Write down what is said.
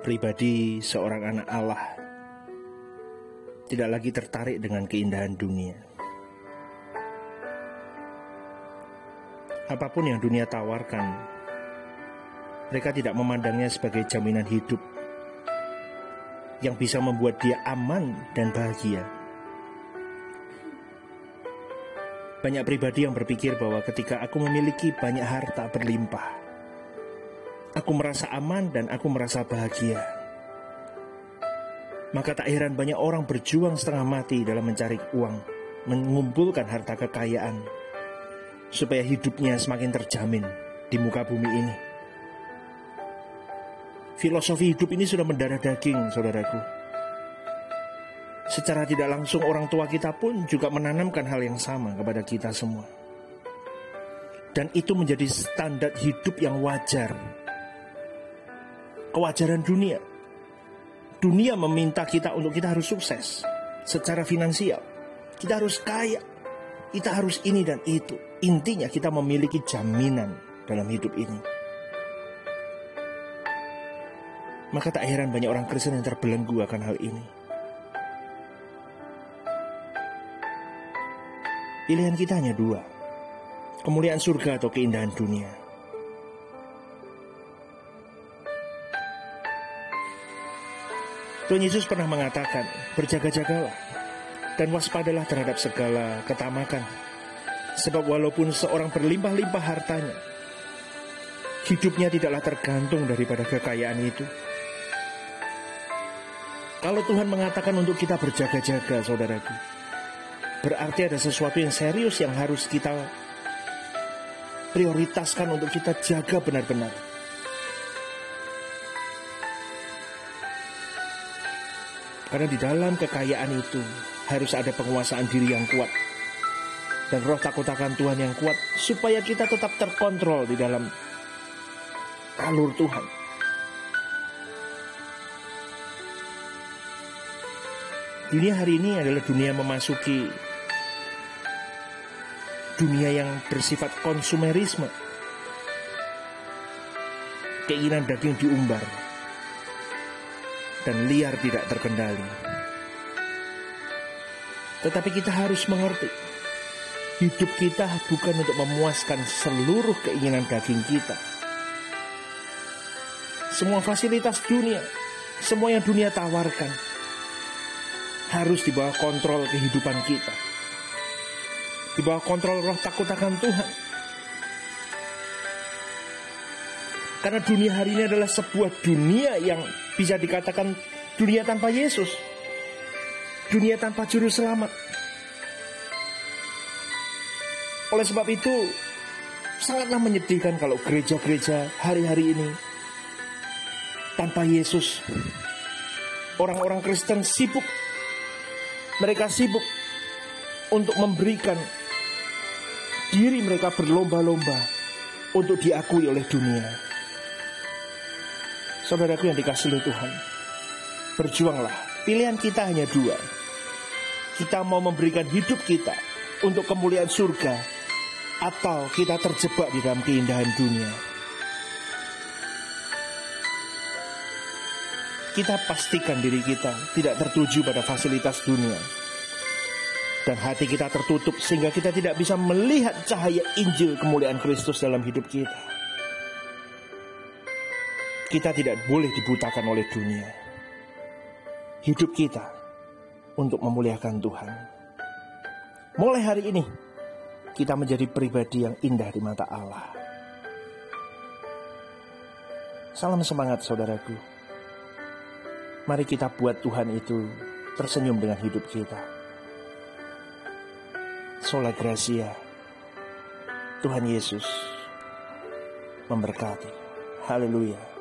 pribadi seorang anak Allah tidak lagi tertarik dengan keindahan dunia. Apa pun yang dunia tawarkan, mereka tidak memandangnya sebagai jaminan hidup yang bisa membuat dia aman dan bahagia. Banyak pribadi yang berpikir bahwa ketika aku memiliki banyak harta berlimpah, Aku merasa aman dan aku merasa bahagia. Maka tak heran banyak orang berjuang setengah mati dalam mencari uang, mengumpulkan harta kekayaan, supaya hidupnya semakin terjamin di muka bumi ini. Filosofi hidup ini sudah mendarah daging, saudaraku. Secara tidak langsung orang tua kita pun juga menanamkan hal yang sama kepada kita semua. Dan itu menjadi standar hidup yang wajar kewajaran dunia. Dunia meminta kita untuk kita harus sukses secara finansial. Kita harus kaya. Kita harus ini dan itu. Intinya kita memiliki jaminan dalam hidup ini. Maka tak heran banyak orang Kristen yang terbelenggu akan hal ini. Pilihan kita hanya dua. Kemuliaan surga atau keindahan dunia. Tuhan Yesus pernah mengatakan, berjaga-jagalah dan waspadalah terhadap segala ketamakan. Sebab walaupun seorang berlimpah-limpah hartanya, hidupnya tidaklah tergantung daripada kekayaan itu. Kalau Tuhan mengatakan untuk kita berjaga-jaga, saudaraku, berarti ada sesuatu yang serius yang harus kita prioritaskan untuk kita jaga benar-benar. Karena di dalam kekayaan itu harus ada penguasaan diri yang kuat. Dan roh takut akan Tuhan yang kuat supaya kita tetap terkontrol di dalam alur Tuhan. Dunia hari ini adalah dunia memasuki dunia yang bersifat konsumerisme. Keinginan daging diumbar, dan liar tidak terkendali. Tetapi kita harus mengerti, hidup kita bukan untuk memuaskan seluruh keinginan daging kita. Semua fasilitas dunia, semua yang dunia tawarkan, harus di bawah kontrol kehidupan kita. Di bawah kontrol roh takut akan Tuhan. Karena dunia hari ini adalah sebuah dunia yang bisa dikatakan dunia tanpa Yesus. Dunia tanpa juru selamat. Oleh sebab itu, sangatlah menyedihkan kalau gereja-gereja hari-hari ini tanpa Yesus. Orang-orang Kristen sibuk. Mereka sibuk untuk memberikan diri mereka berlomba-lomba untuk diakui oleh dunia. Saudaraku yang dikasih oleh Tuhan, berjuanglah. Pilihan kita hanya dua. Kita mau memberikan hidup kita untuk kemuliaan surga, atau kita terjebak di dalam keindahan dunia. Kita pastikan diri kita tidak tertuju pada fasilitas dunia, dan hati kita tertutup sehingga kita tidak bisa melihat cahaya Injil kemuliaan Kristus dalam hidup kita. Kita tidak boleh dibutakan oleh dunia. Hidup kita untuk memuliakan Tuhan. Mulai hari ini, kita menjadi pribadi yang indah di mata Allah. Salam semangat saudaraku. Mari kita buat Tuhan itu tersenyum dengan hidup kita. Sola Gracia. Tuhan Yesus memberkati. Haleluya.